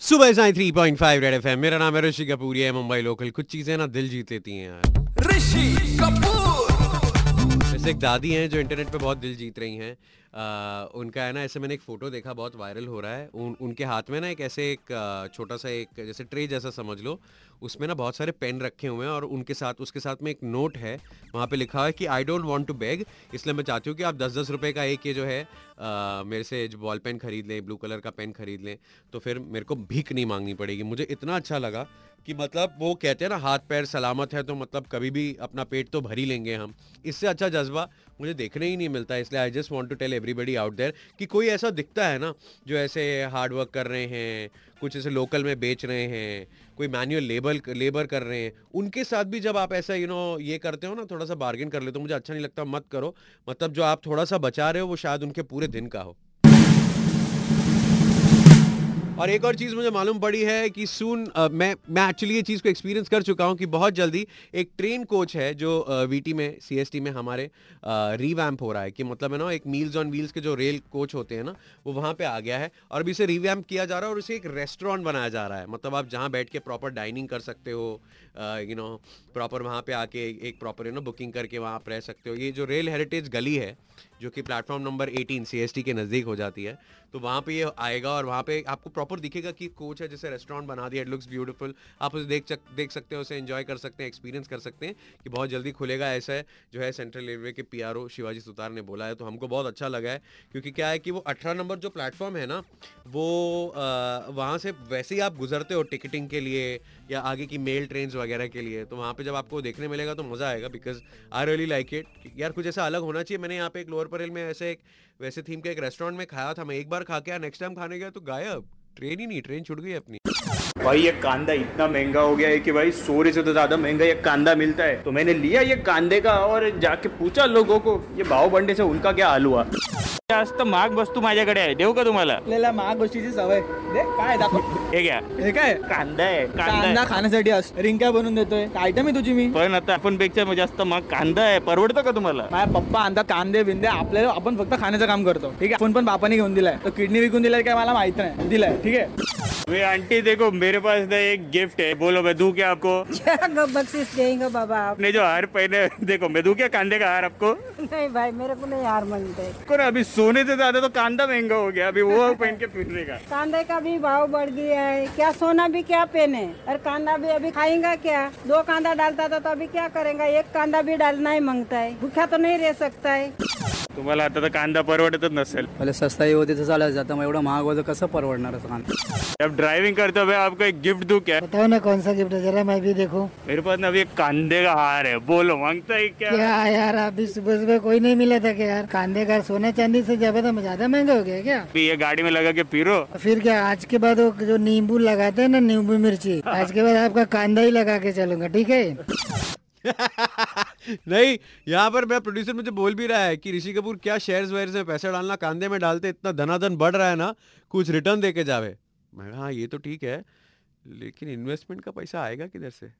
सुबह साई three point five रेड एफ़ मेरा नाम है ऋषि कपूर ये है मुंबई लोकल कुछ चीज़ें ना दिल जीत लेती हैं यार। ऋषि कपूर। वैसे एक दादी हैं जो इंटरनेट पे बहुत दिल जीत रही हैं। उनका है ना ऐसे मैंने एक फ़ोटो देखा बहुत वायरल हो रहा है। उन, उनके हाथ में ना एक ऐसे एक छोटा सा एक जैसे ट्रे जैसा समझ लो उसमें ना बहुत सारे पेन रखे हुए हैं और उनके साथ उसके साथ में एक नोट है वहाँ पे लिखा है कि I don't want to beg इसलिए मैं चाहती हूँ कि आप दस दस रुपये का एक ये जो है आ, मेरे से जो बॉल पेन खरीद लें ब्लू कलर का पेन खरीद लें तो फिर मेरे को भीख नहीं मांगनी पड़ेगी। मुझे इतना अच्छा लगा कि मतलब वो कहते हैं ना हाथ पैर सलामत है तो मतलब कभी भी अपना पेट तो भर ही लेंगे हम। इससे अच्छा जज्बा मुझे देखने ही नहीं मिलता इसलिए I just want to tell everybody out there कि कोई ऐसा दिखता है ना, जो ऐसे हार्ड वर्क कर रहे हैं, कुछ ऐसे लोकल में बेच रहे हैं, कोई मैनुअल लेबर लेबर कर रहे हैं, उनके साथ भी जब आप ऐसा यू नो ये करते हो ना, थोड़ा सा बार्गेन कर लेते हो, मुझे अच्छा नहीं लगता, मत करो मतलब जो आप थोड़ा सा बचा रहे हो, वो शायद उनके पूरे दिन का हो। और एक और चीज़ मुझे मालूम पड़ी है कि सून मैं मैं एक्चुअली ये चीज़ को एक्सपीरियंस कर चुका हूँ कि बहुत जल्दी एक ट्रेन कोच है जो वीटी में सीएसटी में हमारे रीवैम्प हो रहा है कि मतलब है ना, एक मील्स ऑन व्हील्स के जो रेल कोच होते हैं ना, वो वहाँ पे आ गया है और अभी इसे रीवैम्प किया जा रहा है और उसे एक रेस्टोरेंट बनाया जा रहा है। मतलब आप जहाँ बैठ के प्रॉपर डाइनिंग कर सकते हो यू नो प्रॉपर वहाँ पे आके एक प्रॉपर यू नो बुकिंग करके वहाँ रह सकते हो। ये जो रेल हेरिटेज गली है, जो कि प्लेटफॉर्म नंबर 18 सी के नज़दीक हो जाती है तो वहाँ पे ये आएगा और वहाँ पे आपको प्रॉपर दिखेगा कि कोच है, जैसे रेस्टोरेंट बना दिया इट लुक्स ब्यूटीफुल आप उसे देख सक देख सकते हैं, उसे एंजॉय कर सकते हैं एक्सपीरियंस कर सकते हैं कि बहुत जल्दी खुलेगा ऐसा है, जो है सेंट्रल रेलवे के पीआरओ शिवाजी सुतार ने बोला है। तो हमको बहुत अच्छा लगा है, क्योंकि क्या है कि वो अठारह नंबर जो प्लेटफॉर्म है ना, वो वहाँ से वैसे ही आप गुजरते हो टिकटिंग के लिए या आगे की मेल ट्रेन वगैरह के लिए तो वहाँ पे जब आपको देखने मिलेगा तो मज़ा आएगा because I really like it यार कुछ ऐसा अलग होना चाहिए? मैंने यहाँ पे एक लोअर परेल में ऐसे एक वैसे थीम के एक रेस्टोरेंट में खाया था मैं, एक बार खा के नेक्स्ट टाइम खाने गया तो गायब। ट्रेन ही नहीं ट्रेन छुट गई अपनी। भाई ये कांदा इतना महंगा हो गया है कि भाई सौ से तो ज्यादा महंगा ये कांदा मिलता है। तो मैंने लिया ये कांदे का और जाके पूछा लोगों को ये भाव बंडे से उनका क्या हाल हुआ? जास्त महाग वस्तू माझ्याकडे आहे देऊ का तुम्हाला? आपल्याला महाग गोष्टीची सवय. दे काय दाखव. हे घ्या. हे काय? कांदा आहे कांदा कांदा खाण्यासाठी असतो रिंग्या बनवून देतोय. आयटम आहे तुझी मी? पण आता आपण पेक्षा जास्त महाग कांदा आहे परवडतं का तुम्हाला? माझ्या पप्पा आणता कांदे बिंदे. आपल्याला आपण फक्त खाण्याचं काम करतो. ठीक आहे? फोन पण बापाने घेऊन दिलाय. तो किडनी विकून दिलाय काय मला माहीत नाही. दिलाय. ठीक आहे? वे आंटी देखो मेरे पास ना एक गिफ्ट है। बोलो मैं दू क्या आपको? क्या बख्शिश देंगे बाबा आपने जो हार पहने देखो मैं दूँ क्या कांदे का हार आपको? नहीं भाई मेरे को नहीं हार मांगते अभी सोने से ज़्यादा तो कांदा महँगा हो गया अभी वो पहन के फिरने का। कांदे का भी भाव बढ़ गया है। क्या सोना भी क्या पहने? और कांदा भी अभी खाएँगा क्या? दो कांदा डालता था तो अभी क्या करेंगा? एक कांदा भी डालना ही माँगता है। भूखा तो नहीं रह सकता है। तुम्हाला आता तर कांदा परवडतच नसेल. मला सस्ताई होती तर चालायचं जातं मग एवढं महाग होतं कसं परवडणार असं कांदा? अब ड्राइविंग करते हुए आपको एक गिफ्ट दूँ क्या? बताओ ना कौन सा गिफ्ट है? जरा मैं भी देखूँ। मेरे पास ना अभी एक कांदे का हार है बोलो माँगता है क्या? क्या यार अभी सुबह सुबह कोई नहीं मिला था क्या यार? कांदे का सोना चांदी से ज़्यादा ज़्यादा महँगा हो गया क्या? अभी ये गाड़ी में लगा के पीरो। फिर क्या आज के बाद वो जो नींबू लगाते हैं ना नींबू मिर्ची आज के बाद आपका कांदा ही लगा के चलूँगा ठीक है? नहीं, यहाँ पर मैं प्रोड्यूसर मुझे बोल भी रहा है कि ऋषि कपूर, क्या शेयर्स वेयर्स में पैसा डालना कांधे में डालते, इतना धनाधन बढ़ रहा है ना, कुछ रिटर्न दे के जावे। मैं हाँ ये तो ठीक है, लेकिन इन्वेस्टमेंट का पैसा आएगा किधर से?